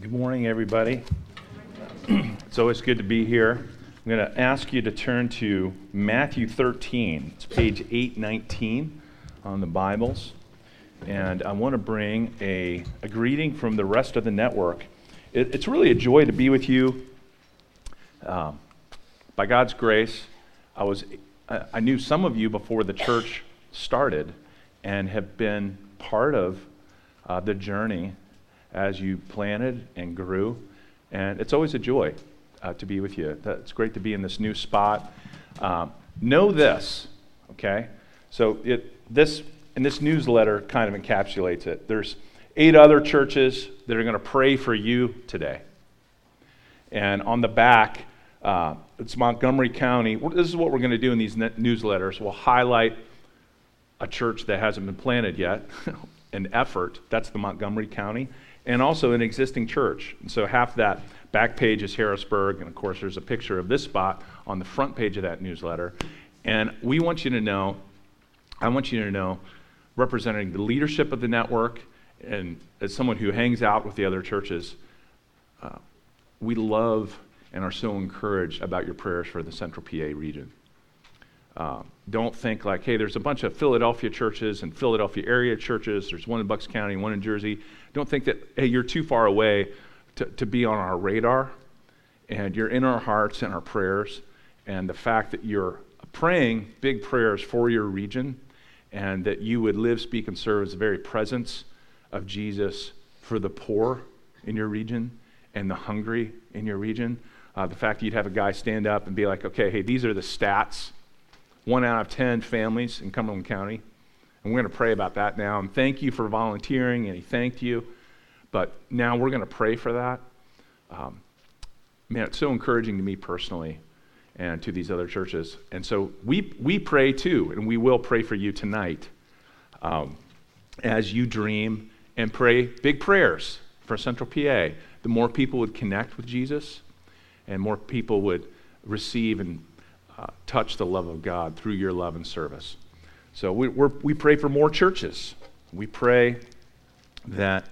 Good morning, everybody. it's always good to be here. I'm going to ask you to turn to Matthew 13. It's page 819 on the Bibles. And I want to bring a, a greeting from the rest of the network. It, it's really a joy to be with you. Um, by God's grace, I, was, I, I knew some of you before the church started and have been part of uh, the journey as you planted and grew. And it's always a joy uh, to be with you. It's great to be in this new spot. Um, know this, okay? So it this and this newsletter kind of encapsulates it. There's eight other churches that are going to pray for you today. And on the back, uh, it's Montgomery County. This is what we're going to do in these newsletters. We'll highlight a church that hasn't been planted yet, an effort. That's the Montgomery County and also an existing church. And so half that back page is Harrisburg, and of course, there's a picture of this spot on the front page of that newsletter. And we want you to know, I want you to know, representing the leadership of the network, and as someone who hangs out with the other churches, uh, we love and are so encouraged about your prayers for the Central PA region. Uh, don't think like, hey, there's a bunch of Philadelphia churches and Philadelphia area churches. There's one in Bucks County, one in Jersey. Don't think that, hey, you're too far away to, to be on our radar. And you're in our hearts and our prayers. And the fact that you're praying big prayers for your region and that you would live, speak, and serve as the very presence of Jesus for the poor in your region and the hungry in your region. Uh, the fact that you'd have a guy stand up and be like, okay, hey, these are the stats one out of 10 families in Cumberland County. And we're going to pray about that now. And thank you for volunteering, and he thanked you. But now we're going to pray for that. Um, man, it's so encouraging to me personally and to these other churches. And so we, we pray too, and we will pray for you tonight um, as you dream and pray big prayers for Central PA. The more people would connect with Jesus, and more people would receive and uh, touch the love of God through your love and service. So we, we pray for more churches. We pray that,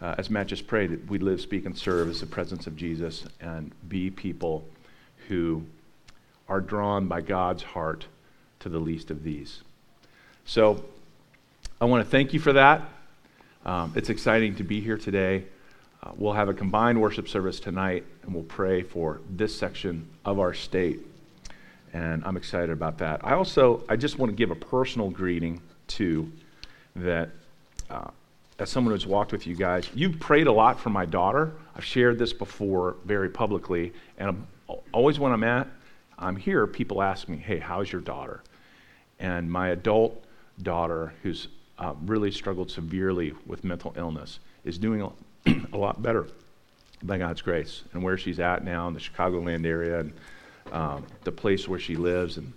uh, as Matt just prayed, that we live, speak, and serve as the presence of Jesus and be people who are drawn by God's heart to the least of these. So I want to thank you for that. Um, it's exciting to be here today. Uh, we'll have a combined worship service tonight, and we'll pray for this section of our state and I'm excited about that. I also, I just want to give a personal greeting to that uh, as someone who's walked with you guys, you've prayed a lot for my daughter. I've shared this before very publicly, and I'm, always when I'm at, I'm here, people ask me, hey, how's your daughter? And my adult daughter, who's uh, really struggled severely with mental illness, is doing a, lot better by God's grace. And where she's at now in the Chicagoland area, and um, the place where she lives and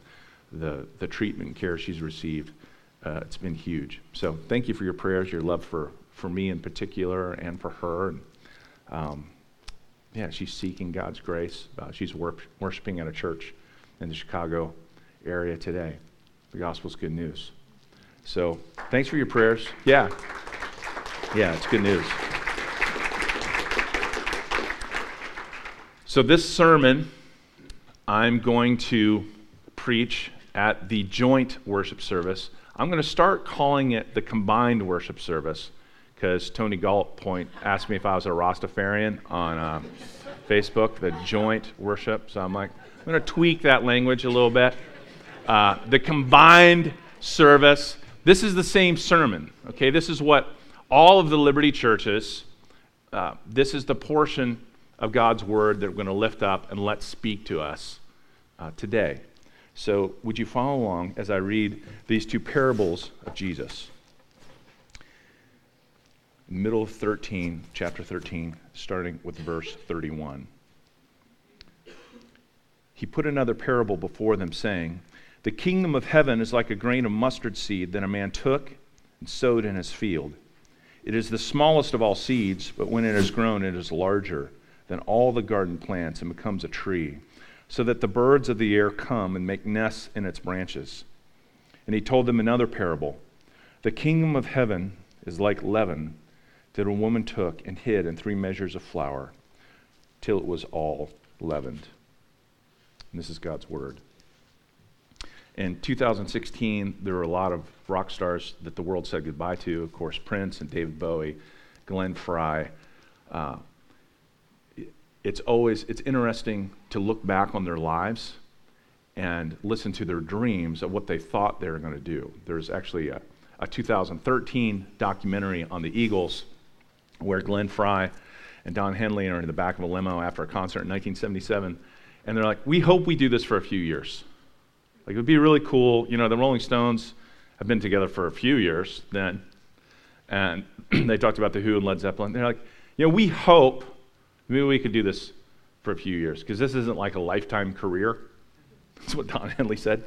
the, the treatment and care she's received. Uh, it's been huge. So thank you for your prayers, your love for, for me in particular, and for her. And, um, yeah, she's seeking God's grace. Uh, she's wor- worshiping at a church in the Chicago area today. The gospel's good news. So thanks for your prayers. Yeah. Yeah, it's good news. So this sermon I'm going to preach at the joint worship service. I'm going to start calling it the combined worship service because Tony Galt Point asked me if I was a Rastafarian on uh, Facebook, the joint worship. So I'm like, I'm going to tweak that language a little bit. Uh, the combined service. This is the same sermon. Okay, this is what all of the Liberty churches. Uh, this is the portion of God's word that we're going to lift up and let speak to us uh, today. So, would you follow along as I read these two parables of Jesus? Middle of 13, chapter 13, starting with verse 31. He put another parable before them, saying, The kingdom of heaven is like a grain of mustard seed that a man took and sowed in his field. It is the smallest of all seeds, but when it is grown, it is larger than all the garden plants and becomes a tree, so that the birds of the air come and make nests in its branches. And he told them another parable The kingdom of heaven is like leaven that a woman took and hid in three measures of flour till it was all leavened. And this is God's word. In 2016, there were a lot of rock stars that the world said goodbye to. Of course, Prince and David Bowie, Glenn Frey. Uh, it's always it's interesting to look back on their lives and listen to their dreams of what they thought they were going to do. There's actually a, a 2013 documentary on the Eagles where Glenn Frey and Don Henley are in the back of a limo after a concert in 1977, and they're like, "We hope we do this for a few years." Like, it would be really cool. You know, the Rolling Stones have been together for a few years then. And they talked about The Who and Led Zeppelin. They're like, you know, we hope maybe we could do this for a few years because this isn't like a lifetime career. That's what Don Henley said.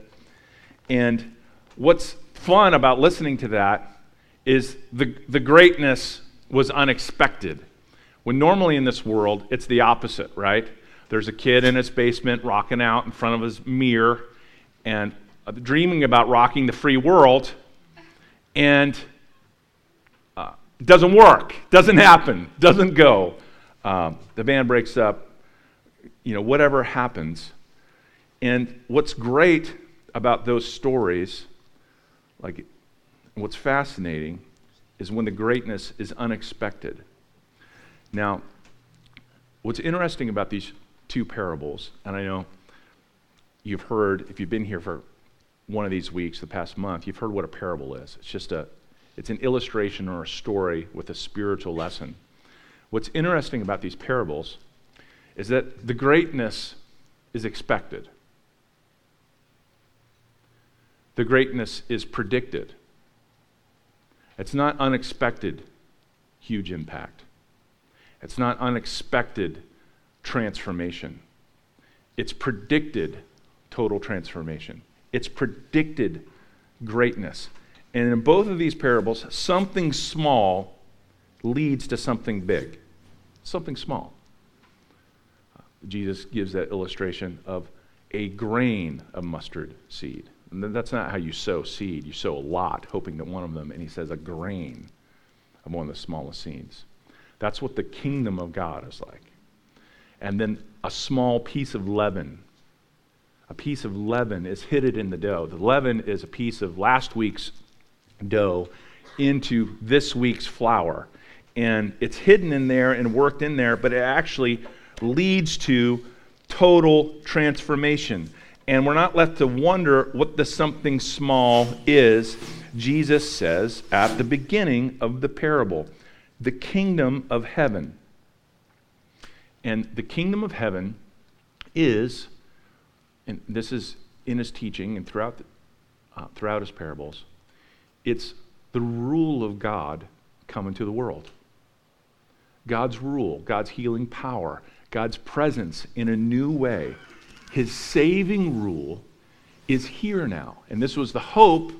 And what's fun about listening to that is the, the greatness was unexpected. When normally in this world, it's the opposite, right? There's a kid in his basement rocking out in front of his mirror and uh, dreaming about rocking the free world, and uh, doesn't work, doesn't happen, doesn't go. Um, the band breaks up, you know, whatever happens. And what's great about those stories, like what's fascinating, is when the greatness is unexpected. Now, what's interesting about these two parables, and I know you've heard, if you've been here for one of these weeks, the past month, you've heard what a parable is. It's just a, it's an illustration or a story with a spiritual lesson. What's interesting about these parables is that the greatness is expected. The greatness is predicted. It's not unexpected huge impact. It's not unexpected transformation. It's predicted total transformation. It's predicted greatness. And in both of these parables, something small leads to something big. Something small. Jesus gives that illustration of a grain of mustard seed. And that's not how you sow seed. You sow a lot, hoping that one of them, and he says a grain of one of the smallest seeds. That's what the kingdom of God is like. And then a small piece of leaven a piece of leaven is hidden in the dough. The leaven is a piece of last week's dough into this week's flour. And it's hidden in there and worked in there, but it actually leads to total transformation. And we're not left to wonder what the something small is. Jesus says at the beginning of the parable the kingdom of heaven. And the kingdom of heaven is and this is in his teaching and throughout, the, uh, throughout his parables, it's the rule of God coming to the world. God's rule, God's healing power, God's presence in a new way. His saving rule is here now. And this was the hope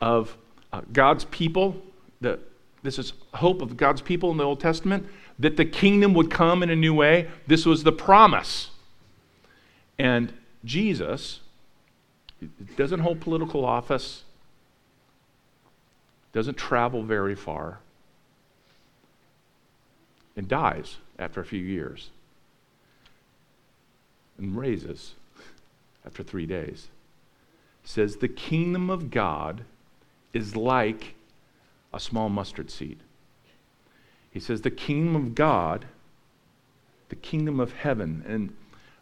of uh, God's people. The, this is hope of God's people in the Old Testament that the kingdom would come in a new way. This was the promise. And Jesus doesn't hold political office, doesn't travel very far, and dies after a few years, and raises after three days. Says the kingdom of God is like a small mustard seed. He says the kingdom of God, the kingdom of heaven, and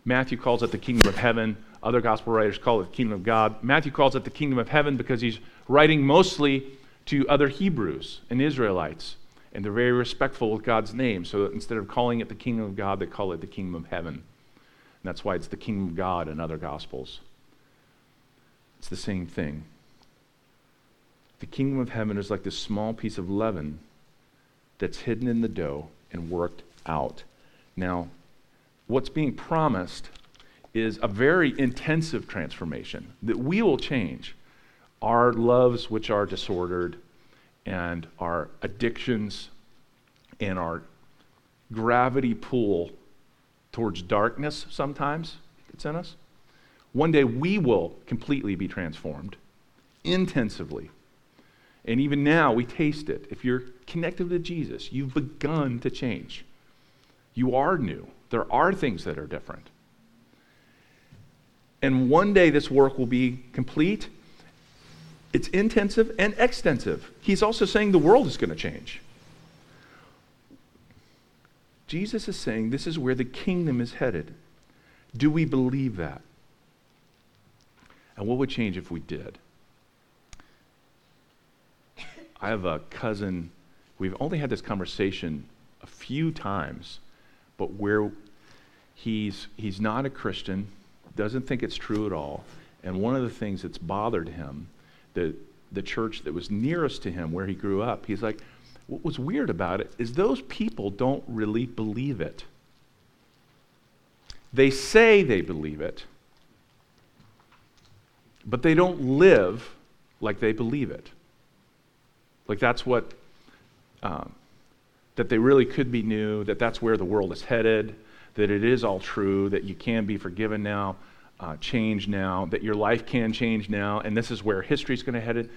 Matthew calls it the kingdom of heaven. Other gospel writers call it the kingdom of God. Matthew calls it the kingdom of heaven because he's writing mostly to other Hebrews and Israelites. And they're very respectful with God's name. So instead of calling it the kingdom of God, they call it the kingdom of heaven. That's why it's the kingdom of God in other gospels. It's the same thing. The kingdom of heaven is like this small piece of leaven that's hidden in the dough and worked out. Now, what's being promised is a very intensive transformation that we will change our loves, which are disordered, and our addictions, and our gravity pull towards darkness sometimes it's in us. One day we will completely be transformed intensively. And even now, we taste it. If you're connected with Jesus, you've begun to change. You are new. There are things that are different. And one day this work will be complete. It's intensive and extensive. He's also saying the world is going to change. Jesus is saying this is where the kingdom is headed. Do we believe that? And what would change if we did? I have a cousin, we've only had this conversation a few times, but where he's, he's not a Christian, doesn't think it's true at all. And one of the things that's bothered him, the, the church that was nearest to him where he grew up, he's like, what was weird about it is those people don't really believe it. They say they believe it, but they don't live like they believe it. Like that's what, um, that they really could be new, that that's where the world is headed, that it is all true, that you can be forgiven now, uh, change now, that your life can change now, and this is where history is going to head.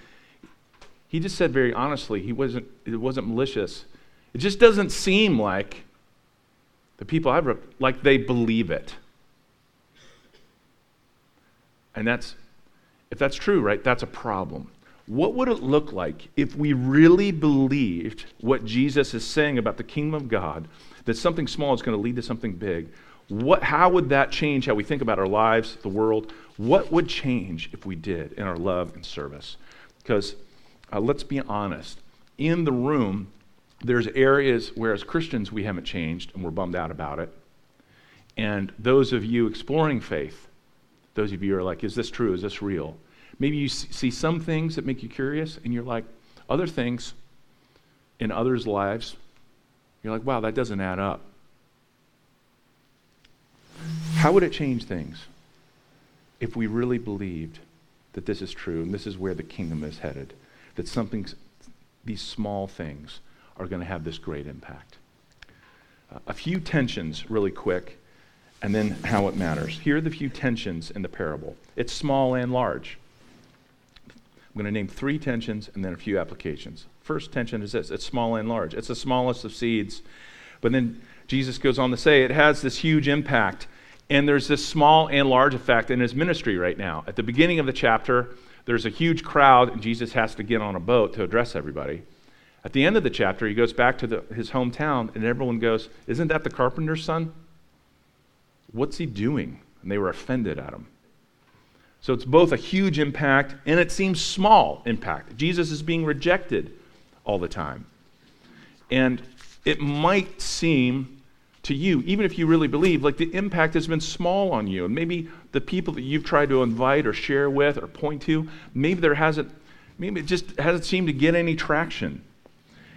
He just said very honestly, he wasn't, it wasn't malicious. It just doesn't seem like the people I've like they believe it. And that's, if that's true, right, that's a problem. What would it look like if we really believed what Jesus is saying about the kingdom of God, that something small is going to lead to something big? What, how would that change how we think about our lives, the world? What would change if we did in our love and service? Because uh, let's be honest. In the room, there's areas where, as Christians, we haven't changed and we're bummed out about it. And those of you exploring faith, those of you are like, is this true? Is this real? Maybe you see some things that make you curious, and you're like, other things in others' lives, you're like, wow, that doesn't add up. How would it change things if we really believed that this is true and this is where the kingdom is headed? That something, these small things are going to have this great impact. Uh, a few tensions, really quick, and then how it matters. Here are the few tensions in the parable it's small and large. I'm going to name three tensions and then a few applications. First tension is this it's small and large. It's the smallest of seeds. But then Jesus goes on to say it has this huge impact. And there's this small and large effect in his ministry right now. At the beginning of the chapter, there's a huge crowd, and Jesus has to get on a boat to address everybody. At the end of the chapter, he goes back to the, his hometown, and everyone goes, Isn't that the carpenter's son? What's he doing? And they were offended at him. So it's both a huge impact and it seems small impact. Jesus is being rejected all the time. And it might seem to you, even if you really believe, like the impact has been small on you. And maybe the people that you've tried to invite or share with or point to, maybe there hasn't, maybe it just hasn't seemed to get any traction.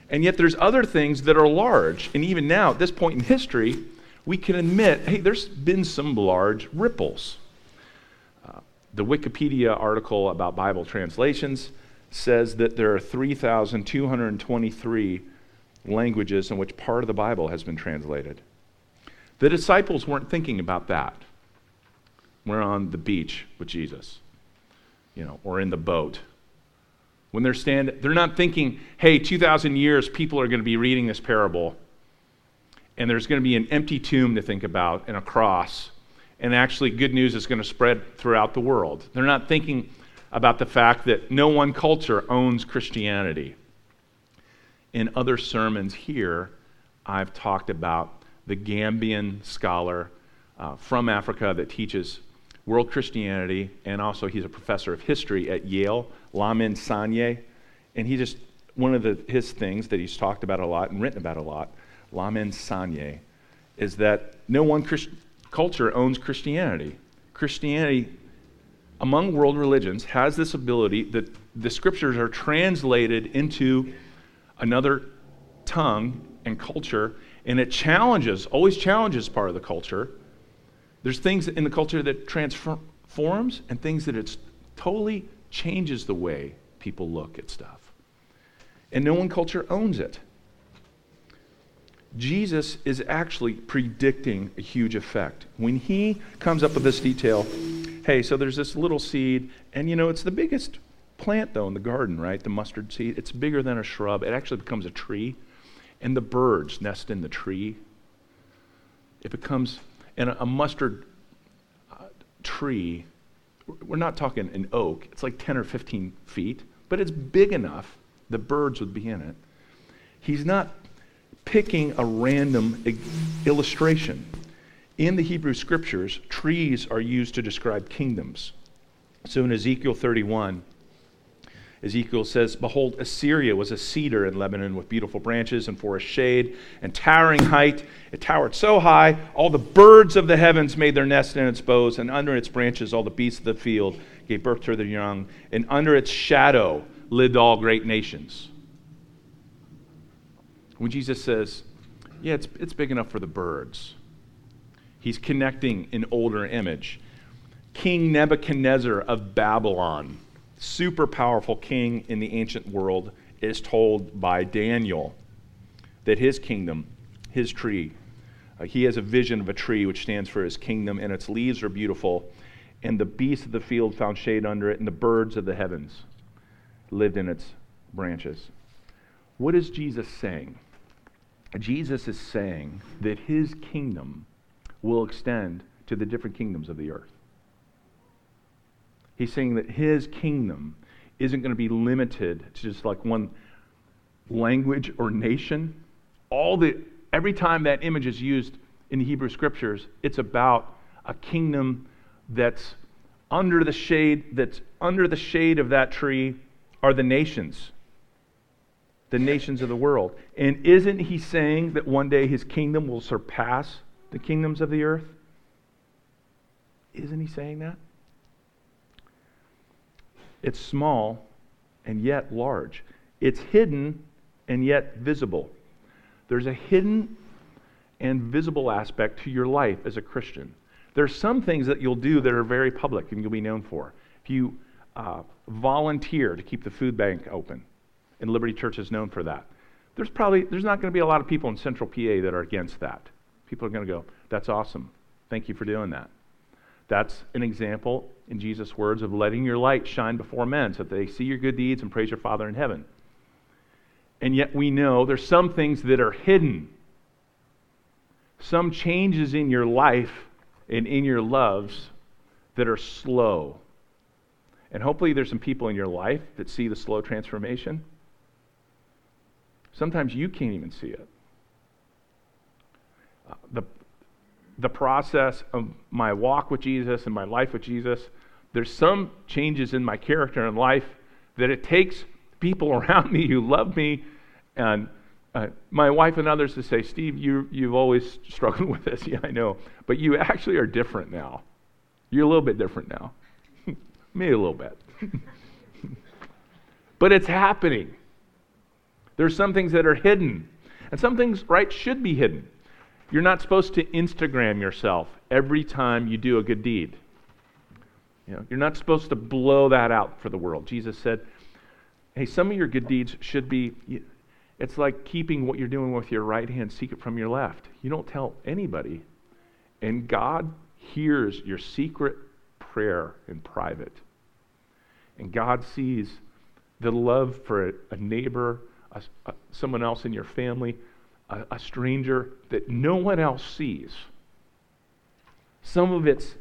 And yet there's other things that are large. And even now, at this point in history, we can admit, hey, there's been some large ripples. Uh, the Wikipedia article about Bible translations says that there are 3,223 languages in which part of the Bible has been translated. The disciples weren't thinking about that. We're on the beach with Jesus, you know, or in the boat. When they're standing, they're not thinking, hey, 2,000 years, people are going to be reading this parable, and there's going to be an empty tomb to think about and a cross, and actually good news is going to spread throughout the world. They're not thinking about the fact that no one culture owns Christianity. In other sermons here, I've talked about the Gambian scholar uh, from Africa that teaches world Christianity, and also he's a professor of history at Yale, Lamin Sanneh. And he just, one of the, his things that he's talked about a lot and written about a lot, Lamin Sanneh, is that no one Christ- culture owns Christianity. Christianity, among world religions, has this ability that the scriptures are translated into another tongue and culture and it challenges, always challenges part of the culture. There's things in the culture that transforms and things that it totally changes the way people look at stuff. And no one culture owns it. Jesus is actually predicting a huge effect. When he comes up with this detail, hey, so there's this little seed, and you know, it's the biggest plant, though, in the garden, right? The mustard seed. It's bigger than a shrub. It actually becomes a tree. And the birds nest in the tree. If it becomes, and a, a mustard uh, tree, we're not talking an oak, it's like 10 or 15 feet, but it's big enough the birds would be in it. He's not picking a random illustration. In the Hebrew scriptures, trees are used to describe kingdoms. So in Ezekiel 31, Ezekiel says, Behold, Assyria was a cedar in Lebanon with beautiful branches and for a shade and towering height. It towered so high, all the birds of the heavens made their nest in its boughs, and under its branches all the beasts of the field gave birth to their young, and under its shadow lived all great nations. When Jesus says, Yeah, it's, it's big enough for the birds, he's connecting an older image. King Nebuchadnezzar of Babylon super powerful king in the ancient world, is told by Daniel that his kingdom, his tree, uh, he has a vision of a tree which stands for his kingdom, and its leaves are beautiful, and the beasts of the field found shade under it, and the birds of the heavens lived in its branches. What is Jesus saying? Jesus is saying that his kingdom will extend to the different kingdoms of the earth. He's saying that his kingdom isn't going to be limited to just like one language or nation. All the every time that image is used in the Hebrew scriptures, it's about a kingdom that's under the shade that's under the shade of that tree are the nations. The nations of the world. And isn't he saying that one day his kingdom will surpass the kingdoms of the earth? Isn't he saying that? It's small and yet large. It's hidden and yet visible. There's a hidden and visible aspect to your life as a Christian. There's some things that you'll do that are very public and you'll be known for. If you uh, volunteer to keep the food bank open, and Liberty Church is known for that, there's probably there's not going to be a lot of people in Central PA that are against that. People are going to go, "That's awesome. Thank you for doing that." That's an example, in Jesus' words, of letting your light shine before men so that they see your good deeds and praise your Father in heaven. And yet we know there's some things that are hidden. Some changes in your life and in your loves that are slow. And hopefully there's some people in your life that see the slow transformation. Sometimes you can't even see it. Uh, the, the process of my walk with Jesus and my life with Jesus, there's some changes in my character and life that it takes people around me who love me and uh, my wife and others to say, Steve, you, you've always struggled with this. Yeah, I know. But you actually are different now. You're a little bit different now. Maybe a little bit. but it's happening. There's some things that are hidden. And some things, right, should be hidden. You're not supposed to Instagram yourself every time you do a good deed. You know, you're not supposed to blow that out for the world. Jesus said, hey, some of your good deeds should be, it's like keeping what you're doing with your right hand secret from your left. You don't tell anybody. And God hears your secret prayer in private. And God sees the love for a, neighbor, a, a, someone else in your family, a, a stranger that no one else sees. Some of it's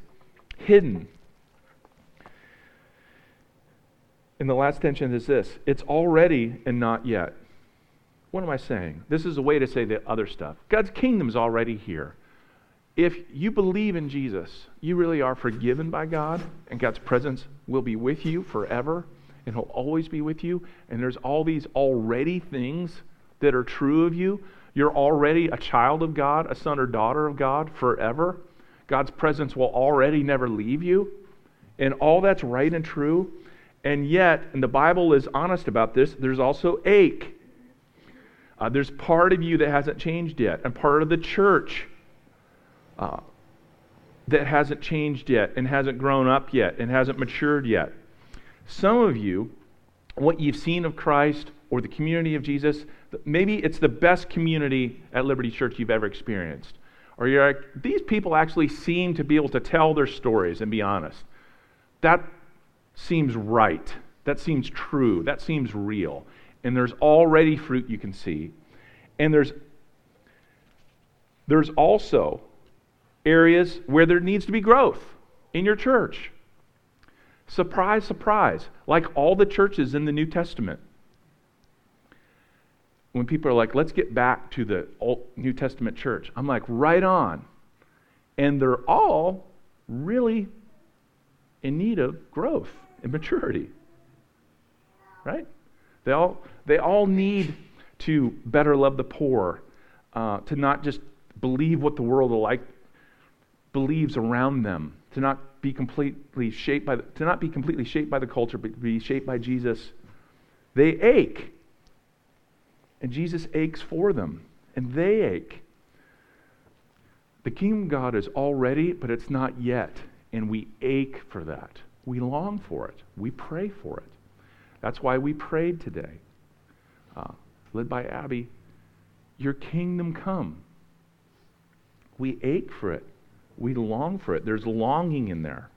hidden. And the last tension is this it's already and not yet. What am I saying? This is a way to say the other stuff. God's kingdom's already here. If you believe in Jesus, you really are forgiven by God, and God's presence will be with you forever, and He'll always be with you. And there's all these already things that are true of you you're already a child of God, a son or daughter of God forever. God's presence will already never leave you. And all that's right and true. And yet, and the Bible is honest about this, there's also ache. Uh, there's part of you that hasn't changed yet, and part of the church uh, that hasn't changed yet, and hasn't grown up yet, and hasn't matured yet. Some of you, what you've seen of Christ or the community of Jesus, maybe it's the best community at Liberty Church you've ever experienced. Or you're like, these people actually seem to be able to tell their stories and be honest. That seems right. That seems true. That seems real. And there's already fruit you can see. And there's, there's also areas where there needs to be growth in your church. Surprise, surprise. Like all the churches in the New Testament. When people are like, let's get back to the Old New Testament church, I'm like, right on. And they're all really in need of growth and maturity. Right? They all, they all need to better love the poor, uh, to not just believe what the world like believes around them, to not be completely shaped by the, to not be completely shaped by the culture, but be shaped by Jesus. They ache. And Jesus aches for them. And they ache. The kingdom of God is already, but it's not yet. And we ache for that. We long for it. We pray for it. That's why we prayed today, uh, led by Abby. Your kingdom come. We ache for it. We long for it. There's longing in there.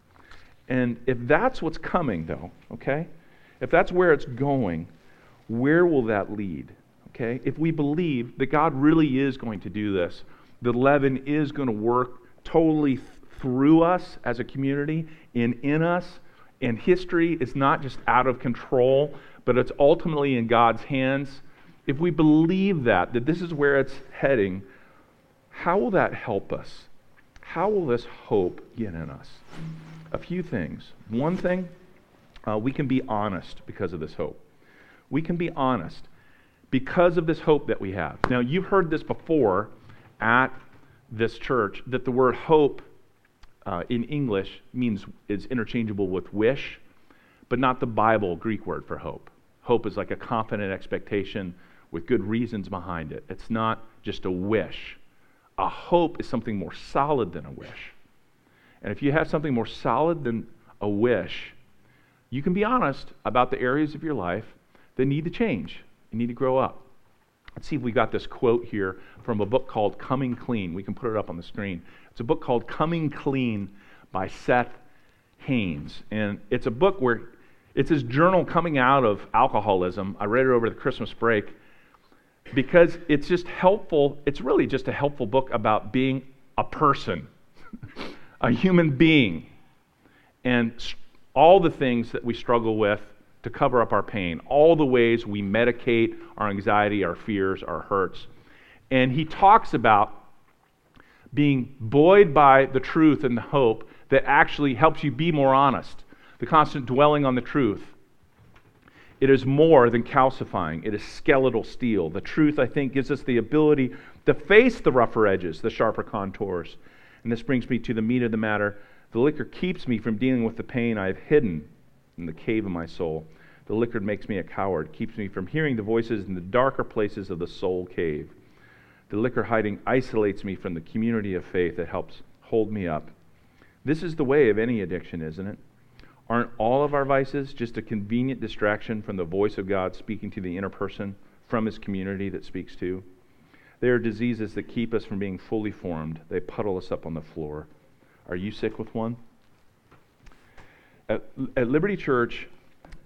And if that's what's coming, though, okay, if that's where it's going, where will that lead? Okay, if we believe that God really is going to do this, the leaven is going to work totally th- through us as a community and in us, and history is not just out of control, but it's ultimately in God's hands. If we believe that, that this is where it's heading, how will that help us? How will this hope get in us? A few things. One thing, uh, we can be honest because of this hope. We can be honest because of this hope that we have. Now, you've heard this before at this church that the word hope uh, in English means is interchangeable with wish, but not the Bible Greek word for hope. Hope is like a confident expectation with good reasons behind it. It's not just a wish. A hope is something more solid than a wish. And if you have something more solid than a wish, you can be honest about the areas of your life that need to change, you need to grow up. Let's see if we got this quote here from a book called Coming Clean. We can put it up on the screen. It's a book called Coming Clean by Seth Haines. And it's a book where it's his journal coming out of alcoholism. I read it over the Christmas break because it's just helpful. It's really just a helpful book about being a person, a human being, and all the things that we struggle with to cover up our pain, all the ways we medicate our anxiety, our fears, our hurts. And he talks about being buoyed by the truth and the hope that actually helps you be more honest, the constant dwelling on the truth it is more than calcifying, it is skeletal steel. The truth, I think, gives us the ability to face the rougher edges, the sharper contours. And this brings me to the meat of the matter. The liquor keeps me from dealing with the pain I have hidden in the cave of my soul. The liquor makes me a coward, keeps me from hearing the voices in the darker places of the soul cave. The liquor hiding isolates me from the community of faith that helps hold me up. This is the way of any addiction, isn't it? Aren't all of our vices just a convenient distraction from the voice of God speaking to the inner person from his community that speaks to? They are diseases that keep us from being fully formed. They puddle us up on the floor. Are you sick with one? At, at Liberty Church,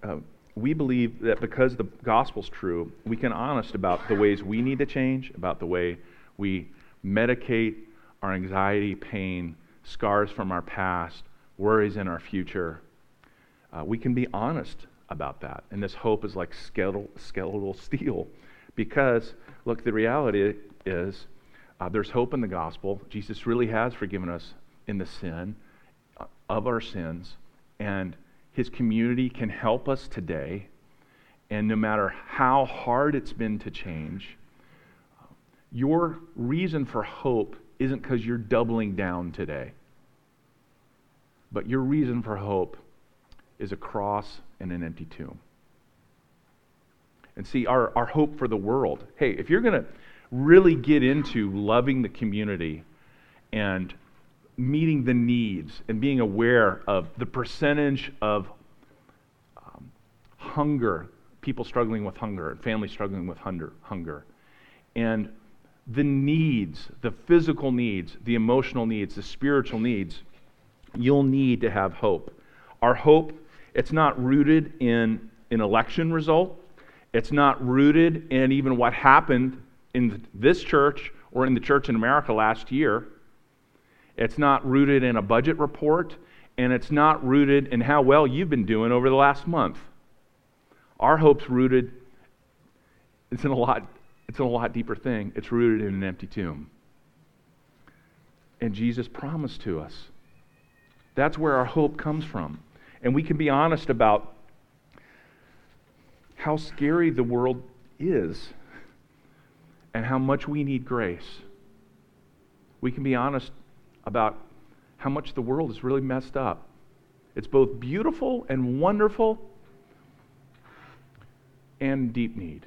uh, we believe that because the gospel's true, we can honest about the ways we need to change, about the way we medicate our anxiety, pain, scars from our past, worries in our future, uh, we can be honest about that. And this hope is like skeletal, skeletal steel. Because, look, the reality is uh, there's hope in the gospel. Jesus really has forgiven us in the sin uh, of our sins. And his community can help us today. And no matter how hard it's been to change, your reason for hope isn't because you're doubling down today. But your reason for hope is a cross and an empty tomb. And see, our, our hope for the world hey, if you're going to really get into loving the community and meeting the needs and being aware of the percentage of um, hunger, people struggling with hunger, and families struggling with hunger, hunger, and the needs, the physical needs, the emotional needs, the spiritual needs, you'll need to have hope. Our hope it's not rooted in an election result. It's not rooted in even what happened in this church or in the church in America last year. It's not rooted in a budget report, and it's not rooted in how well you've been doing over the last month. Our hope's rooted, it's in a lot, it's in a lot deeper thing. It's rooted in an empty tomb. And Jesus promised to us. That's where our hope comes from. And we can be honest about how scary the world is and how much we need grace. We can be honest about how much the world is really messed up. It's both beautiful and wonderful and deep need.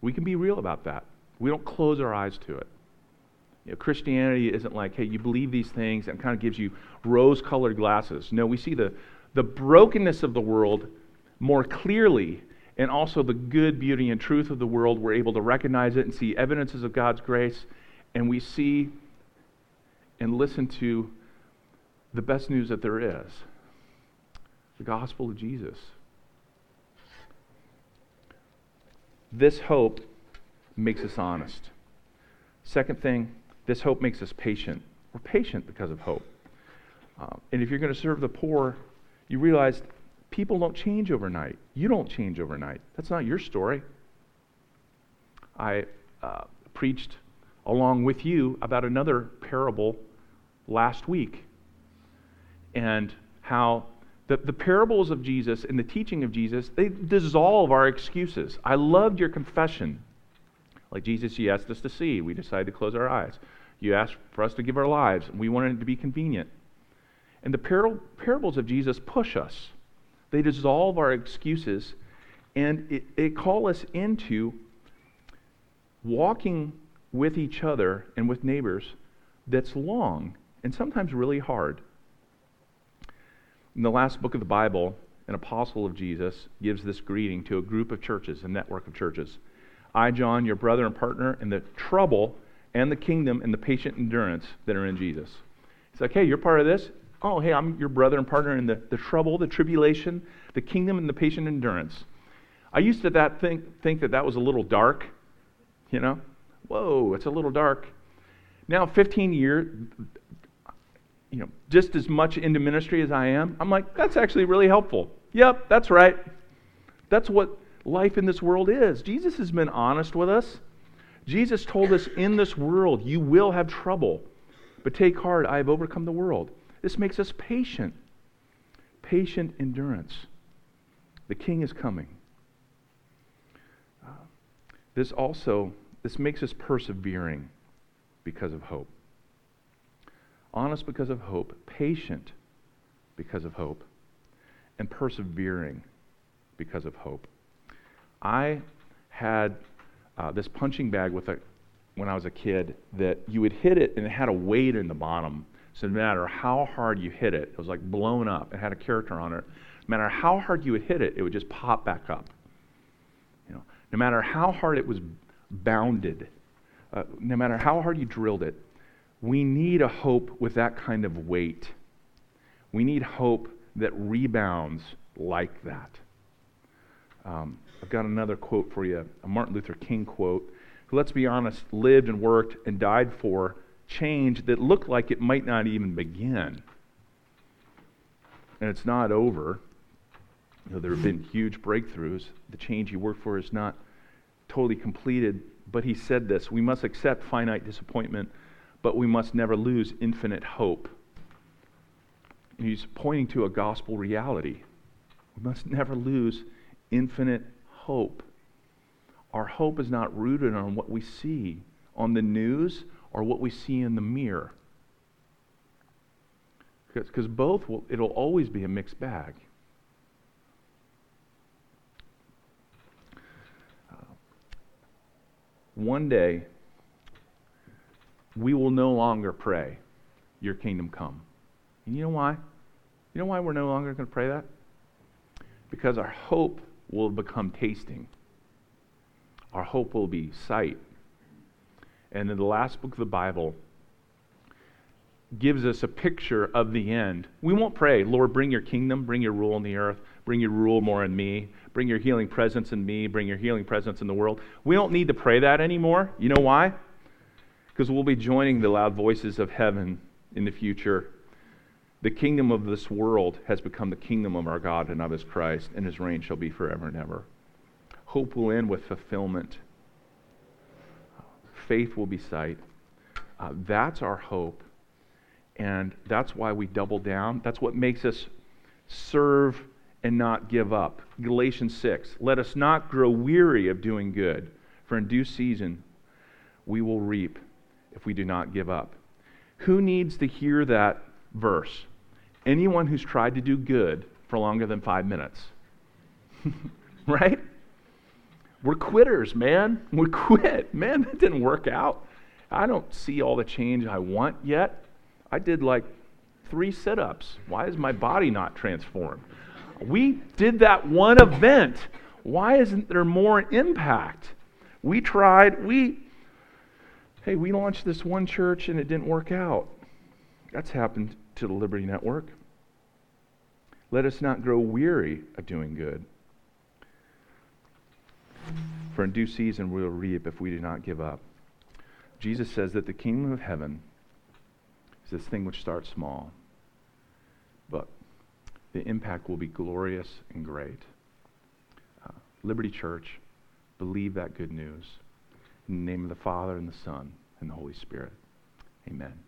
We can be real about that. We don't close our eyes to it. You know, Christianity isn't like, hey, you believe these things and kind of gives you rose colored glasses. No, we see the, the brokenness of the world more clearly and also the good, beauty, and truth of the world. We're able to recognize it and see evidences of God's grace, and we see and listen to the best news that there is the gospel of Jesus. This hope makes us honest. Second thing, this hope makes us patient. We're patient because of hope. Uh, and if you're going to serve the poor, you realize People don't change overnight. You don't change overnight. That's not your story. I uh, preached along with you about another parable last week and how the, the parables of Jesus and the teaching of Jesus, they dissolve our excuses. I loved your confession. Like Jesus, you asked us to see. We decided to close our eyes. You ask for us to give our lives, and we wanted it to be convenient. And the par- parables of Jesus push us. They dissolve our excuses and it, it call us into walking with each other and with neighbors that's long and sometimes really hard. In the last book of the Bible, an apostle of Jesus gives this greeting to a group of churches, a network of churches. I, John, your brother and partner in the trouble and the kingdom and the patient endurance that are in Jesus. It's like, hey, you're part of this oh, hey, I'm your brother and partner in the, the trouble, the tribulation, the kingdom, and the patient endurance. I used to that think, think that that was a little dark, you know? Whoa, it's a little dark. Now, 15 years, you know, just as much into ministry as I am, I'm like, that's actually really helpful. Yep, that's right. That's what life in this world is. Jesus has been honest with us. Jesus told us in this world, you will have trouble, but take heart, I have overcome the world. This makes us patient. Patient endurance. The king is coming. Uh, this also this makes us persevering because of hope. Honest because of hope, patient because of hope, and persevering because of hope. I had uh, this punching bag with a when I was a kid that you would hit it and it had a weight in the bottom so no matter how hard you hit it, it was like blown up. It had a character on it. No matter how hard you would hit it, it would just pop back up. You know, no matter how hard it was bounded, uh, no matter how hard you drilled it, we need a hope with that kind of weight. We need hope that rebounds like that. Um, I've got another quote for you, a Martin Luther King quote, who, let's be honest, lived and worked and died for change that looked like it might not even begin. And it's not over. You know, there have been huge breakthroughs. The change he worked for is not totally completed. But he said this We must accept finite disappointment, but we must never lose infinite hope. And he's pointing to a gospel reality. We must never lose infinite hope. Our hope is not rooted on what we see on the news or what we see in the mirror. Because both will, it'll always be a mixed bag. Uh, one day, we will no longer pray, Your kingdom come. And you know why? You know why we're no longer going to pray that? Because our hope will become tasting. Our hope will be sight and in the last book of the Bible, gives us a picture of the end. We won't pray, Lord, bring your kingdom, bring your rule on the earth, bring your rule more in me, bring your healing presence in me, bring your healing presence in the world. We don't need to pray that anymore. You know why? Because we'll be joining the loud voices of heaven in the future. The kingdom of this world has become the kingdom of our God and of his Christ, and his reign shall be forever and ever. Hope will end with fulfillment. Faith will be sight. Uh, that's our hope. And that's why we double down. That's what makes us serve and not give up. Galatians 6 Let us not grow weary of doing good, for in due season we will reap if we do not give up. Who needs to hear that verse? Anyone who's tried to do good for longer than five minutes. right? We're quitters, man. We quit. Man, that didn't work out. I don't see all the change I want yet. I did like three sit ups. Why is my body not transformed? We did that one event. Why isn't there more impact? We tried, we, hey, we launched this one church and it didn't work out. That's happened to the Liberty Network. Let us not grow weary of doing good. For in due season we will reap if we do not give up. Jesus says that the kingdom of heaven is this thing which starts small, but the impact will be glorious and great. Uh, Liberty Church, believe that good news. In the name of the Father, and the Son, and the Holy Spirit. Amen.